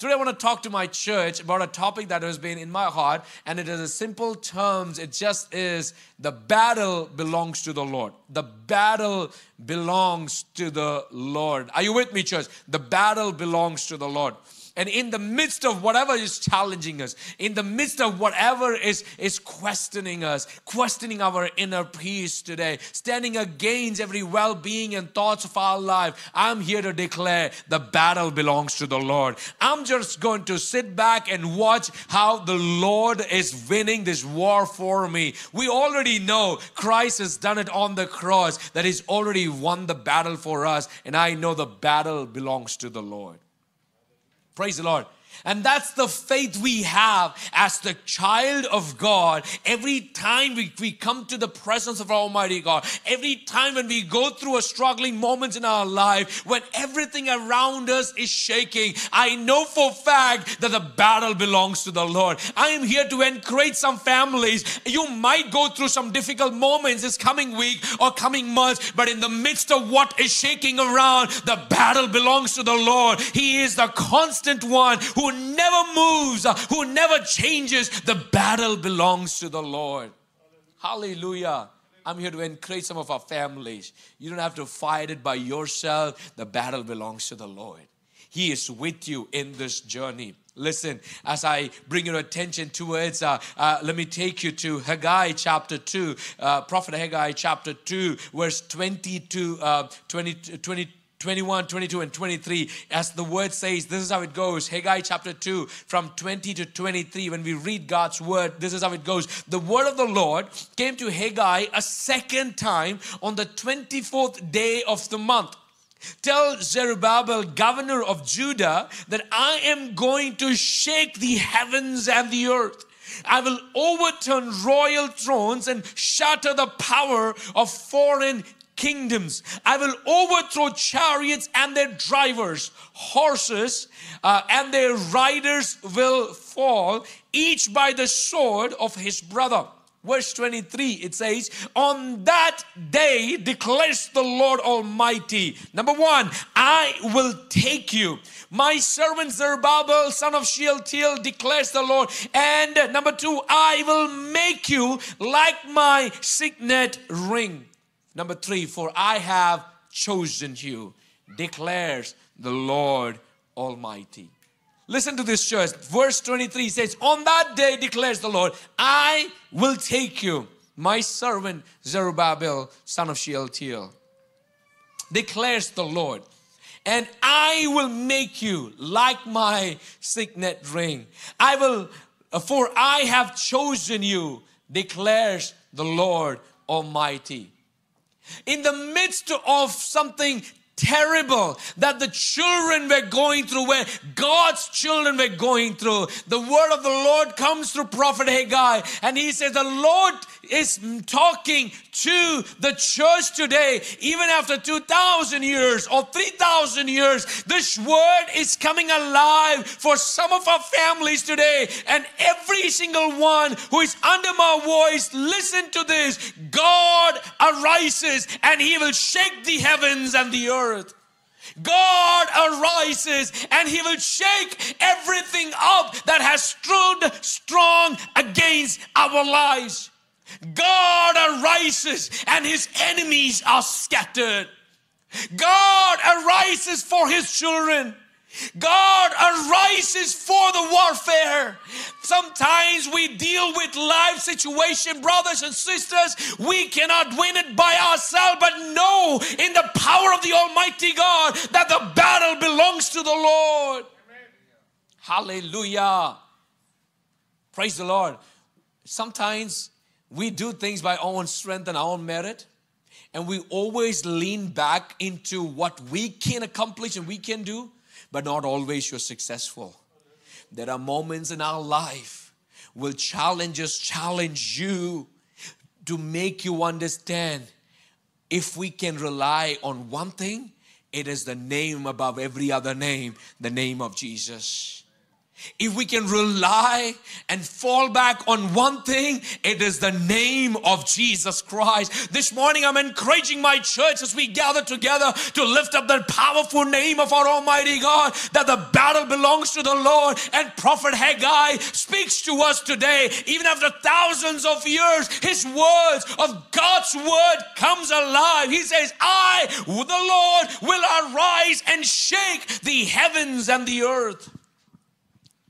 Today I want to talk to my church about a topic that has been in my heart, and it is a simple terms. It just is the battle belongs to the Lord. The battle belongs to the Lord. Are you with me, church? The battle belongs to the Lord. And in the midst of whatever is challenging us, in the midst of whatever is, is questioning us, questioning our inner peace today, standing against every well being and thoughts of our life, I'm here to declare the battle belongs to the Lord. I'm just going to sit back and watch how the Lord is winning this war for me. We already know Christ has done it on the cross, that He's already won the battle for us, and I know the battle belongs to the Lord. Praise the Lord. And that's the faith we have as the child of God. Every time we, we come to the presence of Almighty God, every time when we go through a struggling moment in our life, when everything around us is shaking, I know for fact that the battle belongs to the Lord. I am here to encourage some families. You might go through some difficult moments this coming week or coming months, but in the midst of what is shaking around, the battle belongs to the Lord. He is the constant one who never moves, uh, who never changes. The battle belongs to the Lord. Hallelujah. I'm here to encourage some of our families. You don't have to fight it by yourself. The battle belongs to the Lord. He is with you in this journey. Listen, as I bring your attention towards, uh, uh, let me take you to Haggai chapter 2, uh, Prophet Haggai chapter 2, verse 20 to uh, 20, 20 21, 22, and 23, as the word says, this is how it goes. Haggai chapter 2, from 20 to 23, when we read God's word, this is how it goes. The word of the Lord came to Haggai a second time on the 24th day of the month. Tell Zerubbabel, governor of Judah, that I am going to shake the heavens and the earth. I will overturn royal thrones and shatter the power of foreign kingdoms. I will overthrow chariots and their drivers, horses uh, and their riders will fall, each by the sword of his brother. Verse 23, it says, On that day declares the Lord Almighty. Number one, I will take you. My servant Zerubbabel, son of Shealtiel, declares the Lord. And number two, I will make you like my signet ring. Number three, for I have chosen you, declares the Lord Almighty. Listen to this, church. Verse 23 says, On that day, declares the Lord, I will take you, my servant Zerubbabel, son of Shealtiel, declares the Lord, and I will make you like my signet ring. I will, for I have chosen you, declares the Lord Almighty in the midst of something terrible that the children were going through, where God's children were going through. The word of the Lord comes through Prophet Haggai, and he says, The Lord is talking to the church today, even after 2,000 years or 3,000 years. This word is coming alive for some of our families today, and every single one who is under my voice, listen to this God arises and he will shake the heavens and the earth. God arises and he will shake everything up that has stood strong against our lives. God arises and his enemies are scattered. God arises for his children. God arises for the warfare. Sometimes we deal with life situation, brothers and sisters. We cannot win it by ourselves, but know in the power of the Almighty God that the battle belongs to the Lord. Amen. Hallelujah. Praise the Lord. Sometimes we do things by our own strength and our own merit, and we always lean back into what we can accomplish and we can do but not always you're successful. There are moments in our life will challenge us, challenge you to make you understand if we can rely on one thing, it is the name above every other name, the name of Jesus. If we can rely and fall back on one thing, it is the name of Jesus Christ. This morning, I'm encouraging my church as we gather together to lift up the powerful name of our Almighty God, that the battle belongs to the Lord. And Prophet Haggai speaks to us today, even after thousands of years, his words of God's word comes alive. He says, I, the Lord, will arise and shake the heavens and the earth.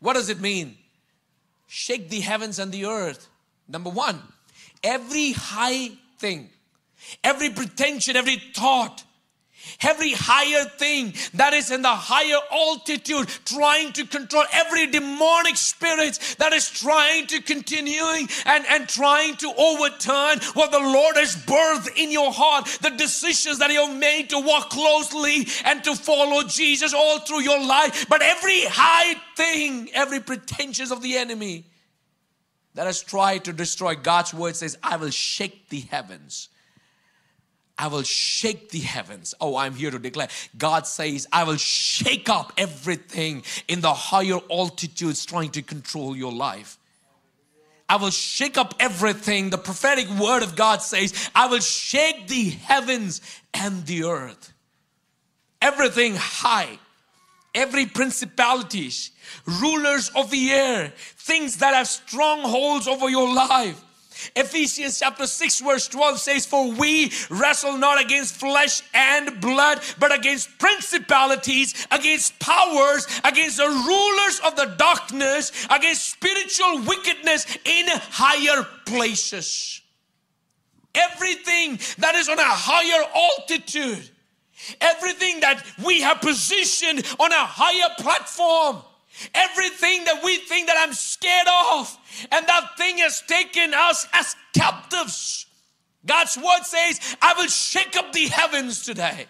What does it mean? Shake the heavens and the earth. Number one, every high thing, every pretension, every thought, every higher thing that is in the higher altitude trying to control every demonic spirit that is trying to continuing and, and trying to overturn what the Lord has birthed in your heart, the decisions that you have made to walk closely and to follow Jesus all through your life. But every high thing, every pretensions of the enemy that has tried to destroy God's word says, I will shake the heavens I will shake the heavens. Oh, I'm here to declare. God says, I will shake up everything in the higher altitudes trying to control your life. I will shake up everything. The prophetic word of God says, I will shake the heavens and the earth. Everything high, every principalities, rulers of the air, things that have strongholds over your life Ephesians chapter 6, verse 12 says, For we wrestle not against flesh and blood, but against principalities, against powers, against the rulers of the darkness, against spiritual wickedness in higher places. Everything that is on a higher altitude, everything that we have positioned on a higher platform, everything that we think that I'm scared of, and that thing has taken us as captives. God's word says, I will shake up the heavens today.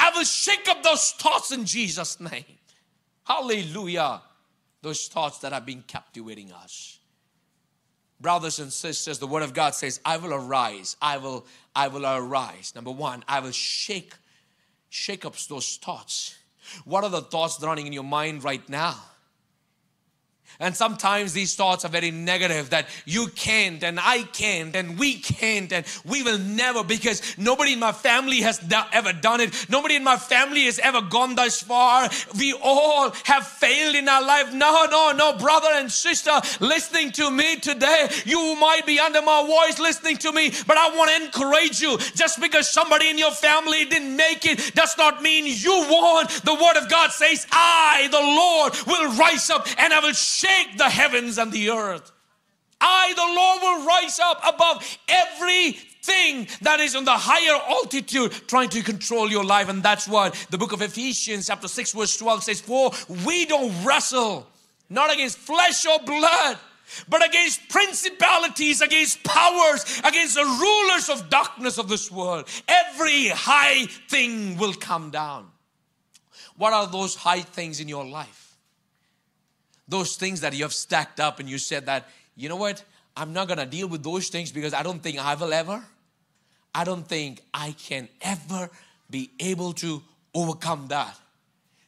I will shake up those thoughts in Jesus' name. Hallelujah. Those thoughts that have been captivating us. Brothers and sisters, the word of God says, I will arise. I will, I will arise. Number one, I will shake, shake up those thoughts. What are the thoughts running in your mind right now? And sometimes these thoughts are very negative that you can't and I can't and we can't and we will never because nobody in my family has ever done it. Nobody in my family has ever gone thus far. We all have failed in our life. No, no, no, brother and sister listening to me today, you might be under my voice listening to me, but I want to encourage you. Just because somebody in your family didn't make it does not mean you won't. The word of God says, I, the Lord, will rise up and I will shake the heavens and the earth. I, the Lord, will rise up above everything that is on the higher altitude trying to control your life. And that's what the book of Ephesians, chapter 6, verse 12 says, For we don't wrestle not against flesh or blood, but against principalities, against powers, against the rulers of darkness of this world. Every high thing will come down. What are those high things in your life? Those things that you have stacked up and you said that, you know what, I'm not gonna deal with those things because I don't think I will ever. I don't think I can ever be able to overcome that.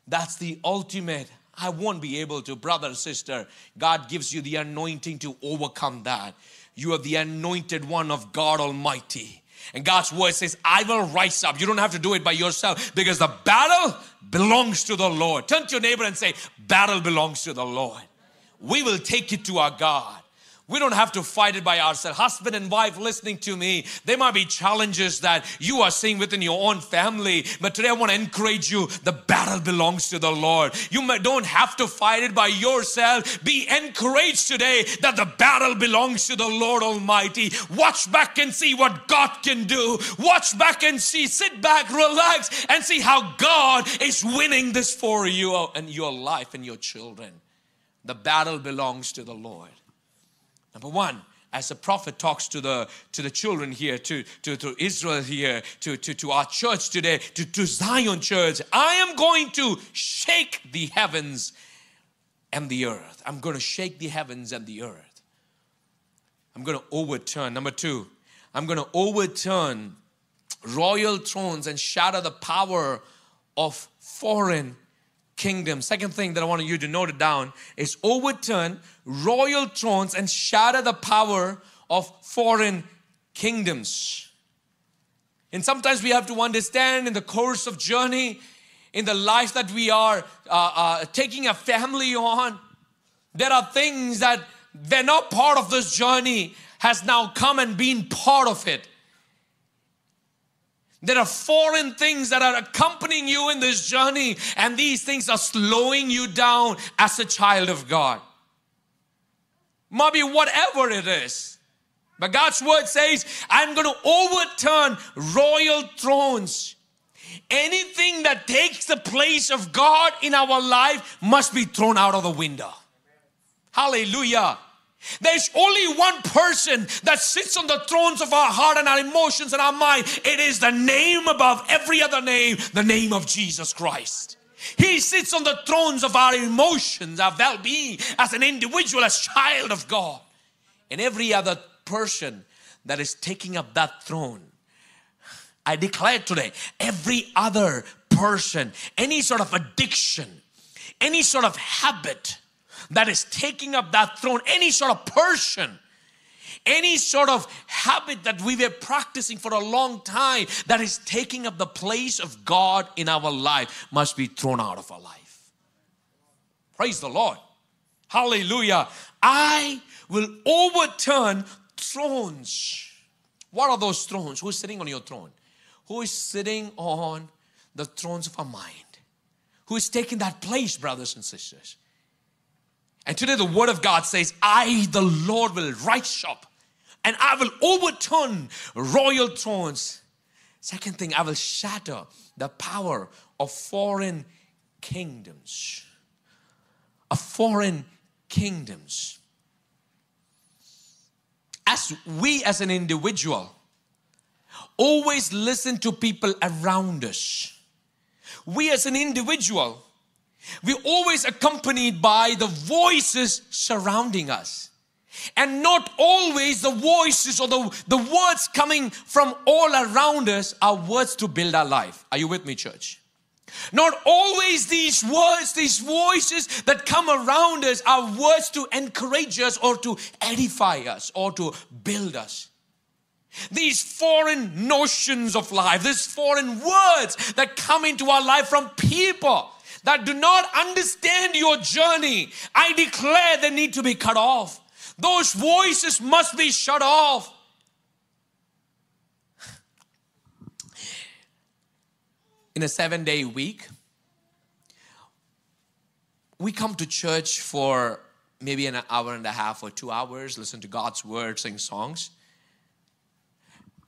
That's the ultimate. I won't be able to, brother, sister. God gives you the anointing to overcome that. You are the anointed one of God Almighty. And God's word says, I will rise up. You don't have to do it by yourself because the battle belongs to the Lord. Turn to your neighbor and say, Battle belongs to the Lord. We will take it to our God. We don't have to fight it by ourselves. Husband and wife listening to me, there might be challenges that you are seeing within your own family. But today I want to encourage you the battle belongs to the Lord. You don't have to fight it by yourself. Be encouraged today that the battle belongs to the Lord Almighty. Watch back and see what God can do. Watch back and see, sit back, relax, and see how God is winning this for you and your life and your children. The battle belongs to the Lord. Number one, as the prophet talks to the to the children here, to, to, to Israel here, to, to, to our church today, to, to Zion Church, I am going to shake the heavens and the earth. I'm going to shake the heavens and the earth. I'm going to overturn. Number two, I'm going to overturn royal thrones and shatter the power of foreign kingdom. Second thing that I want you to note it down is overturn royal thrones and shatter the power of foreign kingdoms. And sometimes we have to understand in the course of journey, in the life that we are uh, uh, taking a family on, there are things that they're not part of this journey has now come and been part of it. There are foreign things that are accompanying you in this journey, and these things are slowing you down as a child of God. Maybe whatever it is. But God's word says, I'm going to overturn royal thrones. Anything that takes the place of God in our life must be thrown out of the window. Hallelujah. There's only one person that sits on the thrones of our heart and our emotions and our mind. It is the name above every other name, the name of Jesus Christ. He sits on the thrones of our emotions, our well being as an individual, as child of God. And every other person that is taking up that throne, I declare today, every other person, any sort of addiction, any sort of habit, that is taking up that throne, any sort of person, any sort of habit that we were practicing for a long time that is taking up the place of God in our life must be thrown out of our life. Praise the Lord. Hallelujah. I will overturn thrones. What are those thrones? Who's sitting on your throne? Who is sitting on the thrones of our mind? Who is taking that place, brothers and sisters? And today the word of God says, I, the Lord, will rise up and I will overturn royal thrones. Second thing, I will shatter the power of foreign kingdoms. Of foreign kingdoms. As we, as an individual, always listen to people around us, we, as an individual, we're always accompanied by the voices surrounding us. And not always the voices or the, the words coming from all around us are words to build our life. Are you with me, church? Not always these words, these voices that come around us are words to encourage us or to edify us or to build us. These foreign notions of life, these foreign words that come into our life from people that do not understand your journey, I declare they need to be cut off. Those voices must be shut off. In a seven day week, we come to church for maybe an hour and a half or two hours, listen to God's word, sing songs.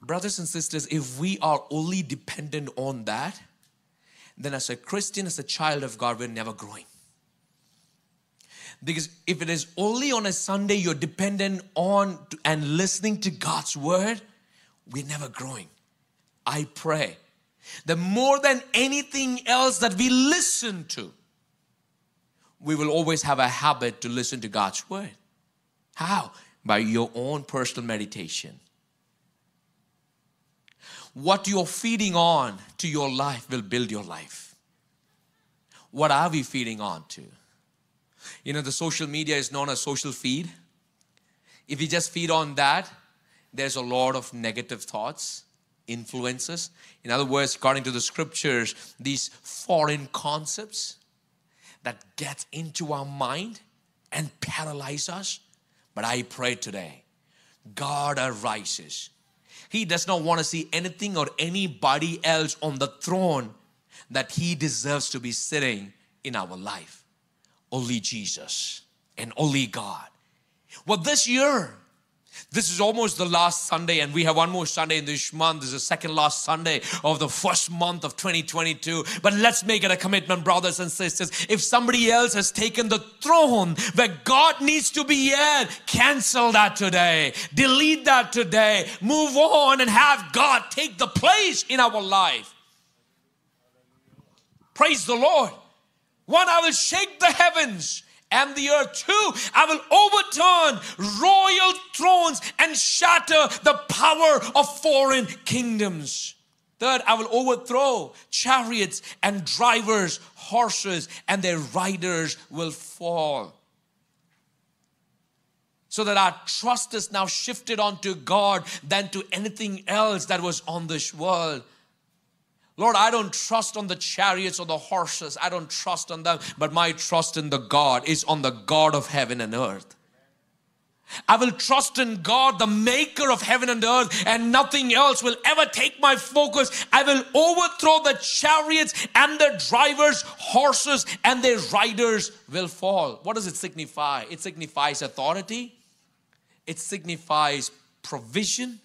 Brothers and sisters, if we are only dependent on that, then as a Christian, as a child of God, we're never growing. Because if it is only on a Sunday you're dependent on and listening to God's word, we're never growing. I pray that more than anything else that we listen to, we will always have a habit to listen to God's word. How? By your own personal meditation what you're feeding on to your life will build your life. What are we feeding on to? You know, the social media is known as social feed. If you just feed on that, there's a lot of negative thoughts, influences. In other words, according to the scriptures, these foreign concepts that get into our mind and paralyze us. But I pray today, God arises he does not want to see anything or anybody else on the throne that He deserves to be sitting in our life. Only Jesus and only God. Well, this year, this is almost the last Sunday, and we have one more Sunday in this month. This is the second last Sunday of the first month of 2022. But let's make it a commitment, brothers and sisters. If somebody else has taken the throne where God needs to be at, cancel that today. Delete that today. Move on and have God take the place in our life. Praise the Lord. One, I will shake the heavens and the earth too. I will overturn royal thrones and shatter the power of foreign kingdoms. Third, I will overthrow chariots and drivers, horses, and their riders will fall. So that our trust is now shifted onto God than to anything else that was on this world. Lord, I don't trust on the chariots or the horses. I don't trust on them, but my trust in the God is on the God of heaven and earth. I will trust in God, the maker of heaven and earth, and nothing else will ever take my focus. I will overthrow the chariots and the drivers, horses, and their riders will fall. What does it signify? It signifies authority, it signifies provision.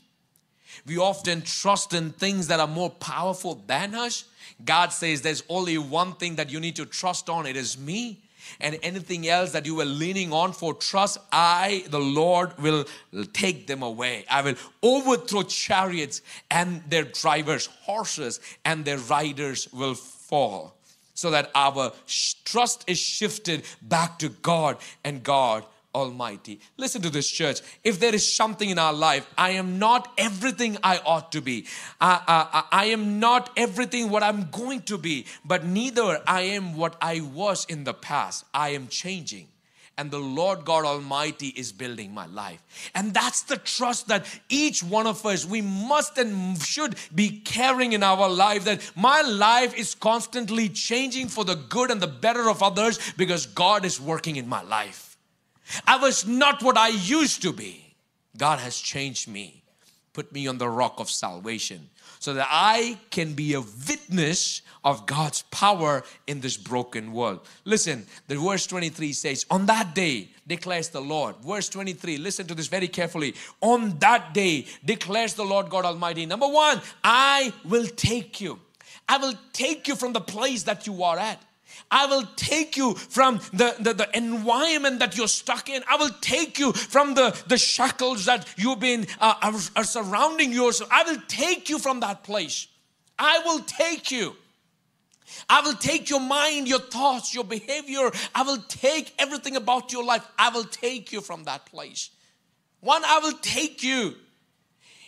We often trust in things that are more powerful than us. God says there's only one thing that you need to trust on it is me and anything else that you were leaning on for trust, I, the Lord, will take them away. I will overthrow chariots and their drivers, horses and their riders will fall. So that our trust is shifted back to God and God Almighty. Listen to this, church. If there is something in our life, I am not everything I ought to be. I, I, I am not everything what I'm going to be, but neither I am what I was in the past. I am changing. And the Lord God Almighty is building my life. And that's the trust that each one of us, we must and should be carrying in our life that my life is constantly changing for the good and the better of others because God is working in my life. I was not what I used to be. God has changed me, put me on the rock of salvation so that I can be a witness of God's power in this broken world. Listen, the verse 23 says, On that day, declares the Lord. Verse 23, listen to this very carefully. On that day, declares the Lord God Almighty. Number one, I will take you. I will take you from the place that you are at. I will take you from the, the, the, environment that you're stuck in. I will take you from the, the shackles that you've been uh, are, are surrounding yourself. I will take you from that place. I will take you. I will take your mind, your thoughts, your behavior. I will take everything about your life. I will take you from that place. One, I will take you.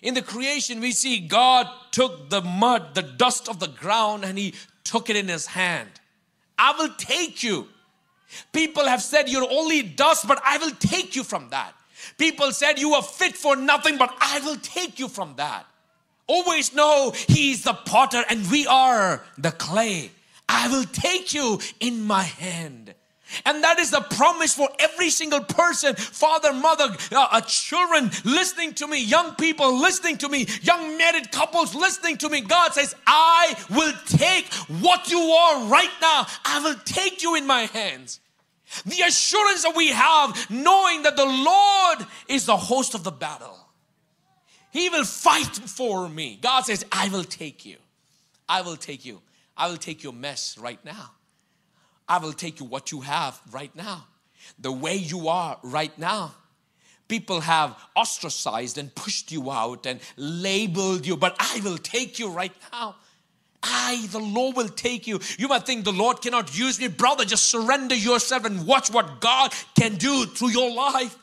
In the creation, we see God took the mud, the dust of the ground, and He took it in His hand. I will take you. People have said you're only dust, but I will take you from that. People said you are fit for nothing, but I will take you from that. Always know He is the potter and we are the clay. I will take you in my hand. And that is the promise for every single person, father, mother, uh, uh, children listening to me, young people listening to me, young married couples listening to me. God says, I will take what you are right now, I will take you in my hands. The assurance that we have, knowing that the Lord is the host of the battle, He will fight for me. God says, I will take you. I will take you. I will take your mess right now. I will take you what you have right now, the way you are right now. People have ostracized and pushed you out and labeled you, but I will take you right now. I, the Lord, will take you. You might think the Lord cannot use me. Brother, just surrender yourself and watch what God can do through your life.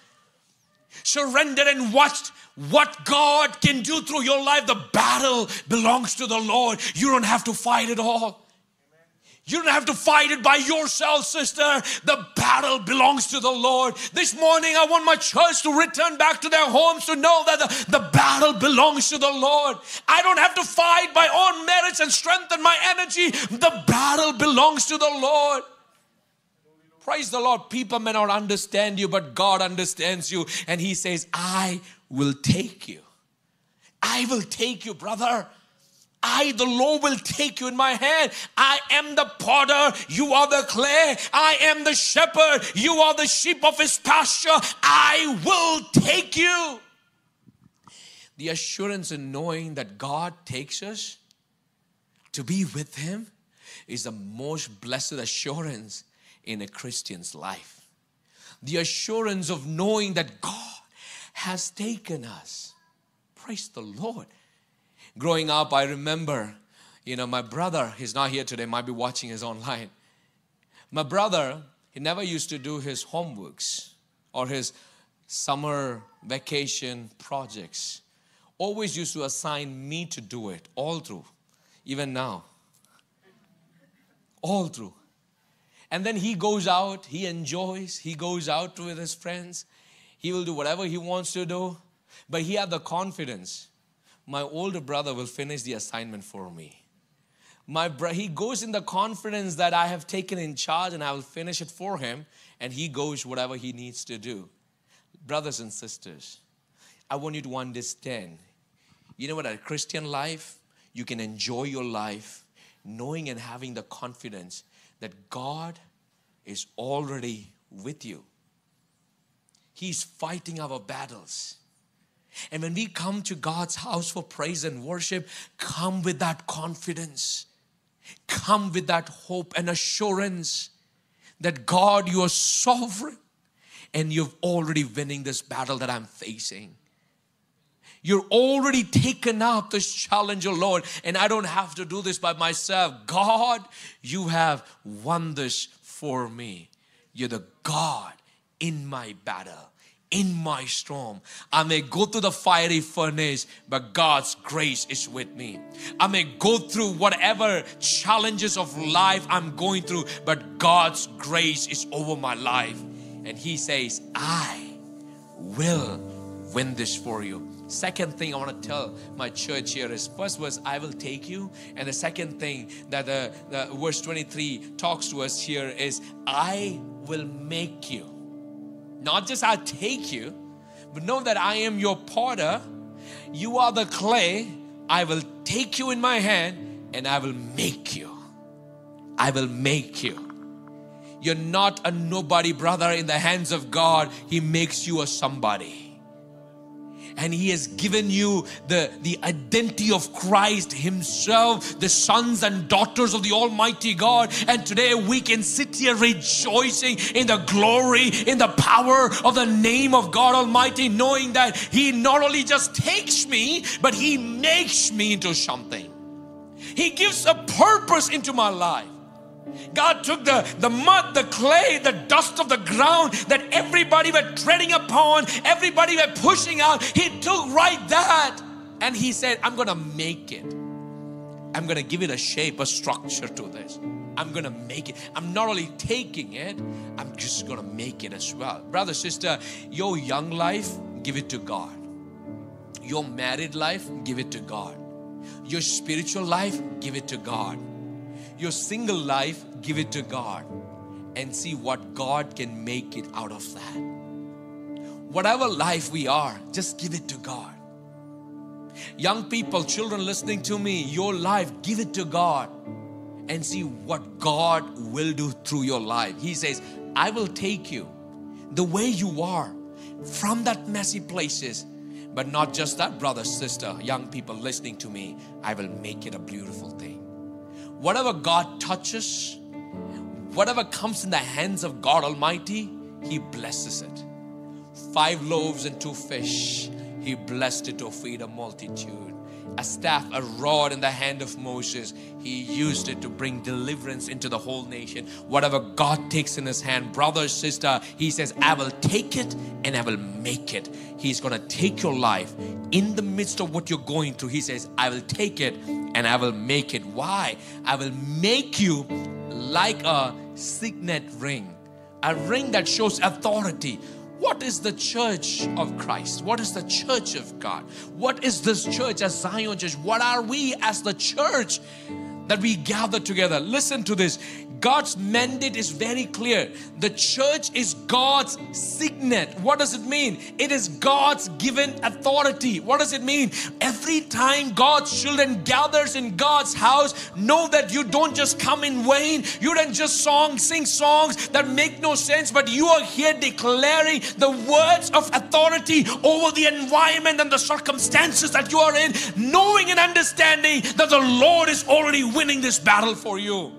Surrender and watch what God can do through your life. The battle belongs to the Lord. You don't have to fight it all. You don't have to fight it by yourself, sister. The battle belongs to the Lord. This morning, I want my church to return back to their homes to know that the, the battle belongs to the Lord. I don't have to fight my own merits and strength and my energy. The battle belongs to the Lord. Praise the Lord. People may not understand you, but God understands you. And He says, I will take you. I will take you, brother. I, the Lord, will take you in my hand. I am the potter, you are the clay. I am the shepherd, you are the sheep of his pasture. I will take you. The assurance in knowing that God takes us to be with him is the most blessed assurance in a Christian's life. The assurance of knowing that God has taken us. Praise the Lord growing up, I remember, you know, my brother, he's not here today, might be watching his online. My brother, he never used to do his homeworks or his summer vacation projects. Always used to assign me to do it all through. even now. All through. And then he goes out, he enjoys, he goes out with his friends, he will do whatever he wants to do. But he had the confidence my older brother will finish the assignment for me. My bro- he goes in the confidence that I have taken in charge and I will finish it for him, and he goes whatever he needs to do. Brothers and sisters, I want you to understand you know what, a Christian life, you can enjoy your life knowing and having the confidence that God is already with you. He's fighting our battles. And when we come to God's house for praise and worship, come with that confidence. Come with that hope and assurance that God, you are sovereign and you've already winning this battle that I'm facing. You're already taken up this challenge, oh Lord, and I don't have to do this by myself. God, you have won this for me. You're the God in my battle in my storm. I may go through the fiery furnace, but God's grace is with me. I may go through whatever challenges of life I'm going through, but God's grace is over my life. And He says, I will win this for you. Second thing I want to tell my church here is first was I will take you, and the second thing that the, the verse 23 talks to us here is I will make you. Not just I'll take you, but know that I am your potter. You are the clay. I will take you in my hand and I will make you. I will make you. You're not a nobody, brother, in the hands of God. He makes you a somebody and he has given you the, the identity of Christ himself, the sons and daughters of the Almighty God. And today we can sit here rejoicing in the glory, in the power of the name of God Almighty, knowing that he not only just takes me, but he makes me into something. He gives a purpose into my life. God took the, the mud, the clay, the dust of the ground that everybody were treading upon, everybody were pushing out. He took right that and He said, I'm to make it. I'm to give it a shape, a structure to this. I'm to make it. I'm not only taking it, I'm just to make it as well. Brother, sister, your young life, give it to God. Your married life, give it to God. Your spiritual life, give it to God your single life, give it to God and see what God can make it out of that. Whatever life we are, just give it to God. Young people, children listening to me, your life, give it to God and see what God will do through your life. He says, I will take you the way you are from that messy places. But not just that, brother, sister, young people listening to me, I will make it a beautiful thing whatever God touches, whatever comes in the hands of God Almighty, He blesses it. Five loaves and two fish, He blessed it to feed a multitude. A staff, a rod in the hand of Moses, he used it to bring deliverance into the whole nation. Whatever God takes in his hand, brother, sister, he says, I will take it and I will make it. He's going to take your life in the midst of what you're going through. He says, I will take it and I will make it. Why? I will make you like a signet ring, a ring that shows authority. What is the church of Christ? What is the church of God? What is this church as Zion Church? What are we as the church? That we gather together. Listen to this. God's mandate is very clear. The church is God's signet. What does it mean? It is God's given authority. What does it mean? Every time God's children gathers in God's house, know that you don't just come in vain. You don't just song, sing songs that make no sense, but you are here declaring the words of authority over the environment and the circumstances that you are in, knowing and understanding that the Lord is already winning this battle for you.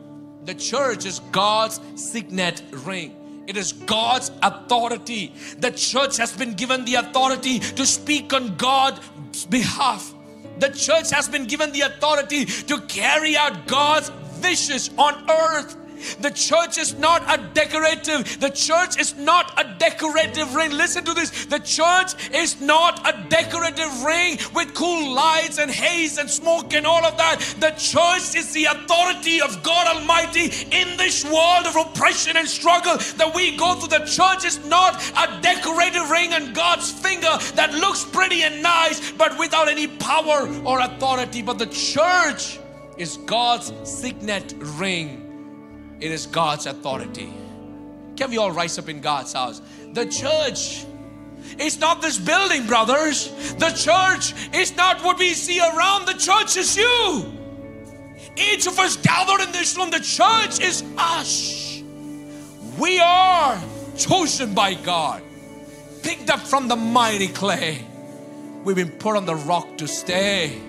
The church is God's signet ring. It is God's authority. The church has been given the authority to speak on God's behalf. The church has been given the authority to carry out God's wishes on earth. The church is not a decorative, the church is not a decorative ring. Listen to this. The church is not a decorative ring with cool lights and haze and smoke and all of that. The church is the authority of God Almighty in this world of oppression and struggle that we go through. The church is not a decorative ring on God's finger that looks pretty and nice, but without any power or authority. But the church is God's signet ring. It is God's authority. Can we all rise up in God's house? The church is not this building, brothers. The church is not what we see around. The church is you. Each of us gathered in this room, the church is us. We are chosen by God, picked up from the mighty clay. We've been put on the rock to stay.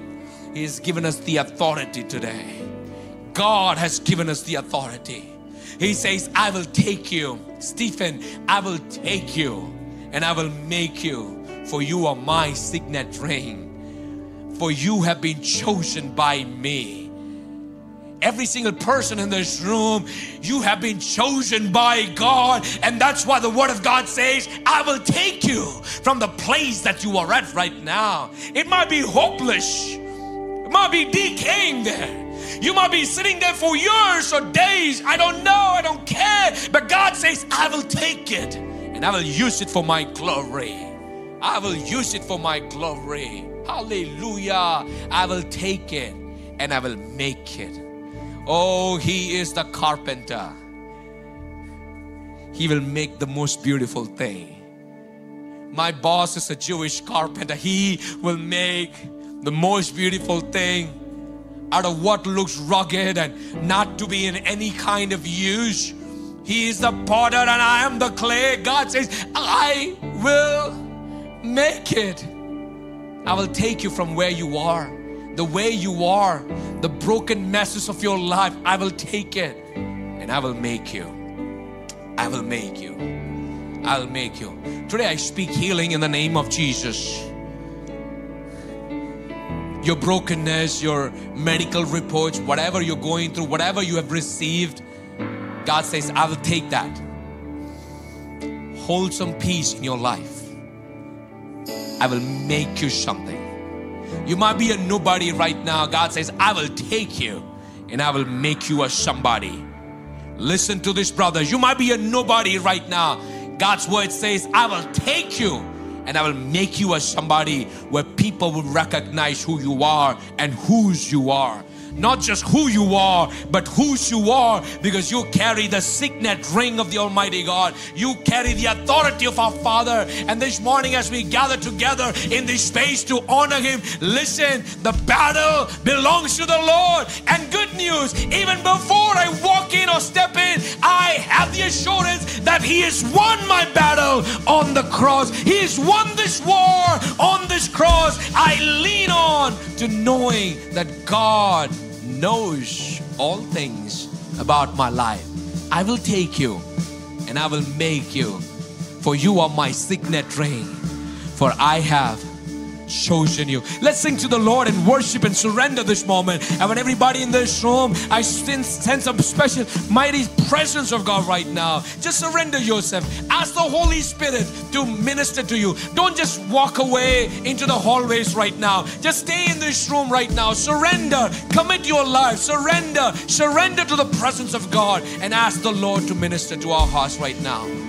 He has given us the authority today. God has given us the authority. He says, I will take you. Stephen, I will take you and I will make you, for you are my signet ring. For you have been chosen by me. Every single person in this room, you have been chosen by God, and that's why the Word of God says, I will take you from the place that you are at right now. It might be hopeless, it might be decaying there. You might be sitting there for years or days. I don't know. I don't care. But God says, I will take it and I will use it for my glory. I will use it for my glory. Hallelujah. I will take it and I will make it. Oh, He is the carpenter. He will make the most beautiful thing. My boss is a Jewish carpenter. He will make the most beautiful thing out of what looks rugged and not to be in any kind of use. He is the potter and I am the clay. God says, I will make it. I will take you from where you are, the way you are, the broken messes of your life. I will take it and I will make you. I will make you. I will make you. Today I speak healing in the name of Jesus your brokenness, your medical reports, whatever you're going through, whatever you have received, God says, I will take that. Hold some peace in your life. I will make you something. You might be a nobody right now. God says, I will take you and I will make you a somebody. Listen to this, brother. You might be a nobody right now. God's word says, I will take you and I will make you as somebody where people will recognize who you are and whose you are not just who you are, but whose you are because you carry the signet ring of the Almighty God. You carry the authority of our Father. And this morning, as we gather together in this space to honor Him, listen, the battle belongs to the Lord. And good news, even before I walk in or step in, the assurance that He has won my battle on the cross. He has won this war on this cross. I lean on to knowing that God knows all things about my life. I will take you and I will make you, for you are my signet ring, for I have chosen you. Let's sing to the Lord and worship and surrender this moment. And when everybody in this room, I sense, sense a special, mighty presence of God right now. Just surrender yourself. Ask the Holy Spirit to minister to you. Don't just walk away into the hallways right now. Just stay in this room right now. Surrender. Commit your life. Surrender. Surrender to the presence of God and ask the Lord to minister to our hearts right now.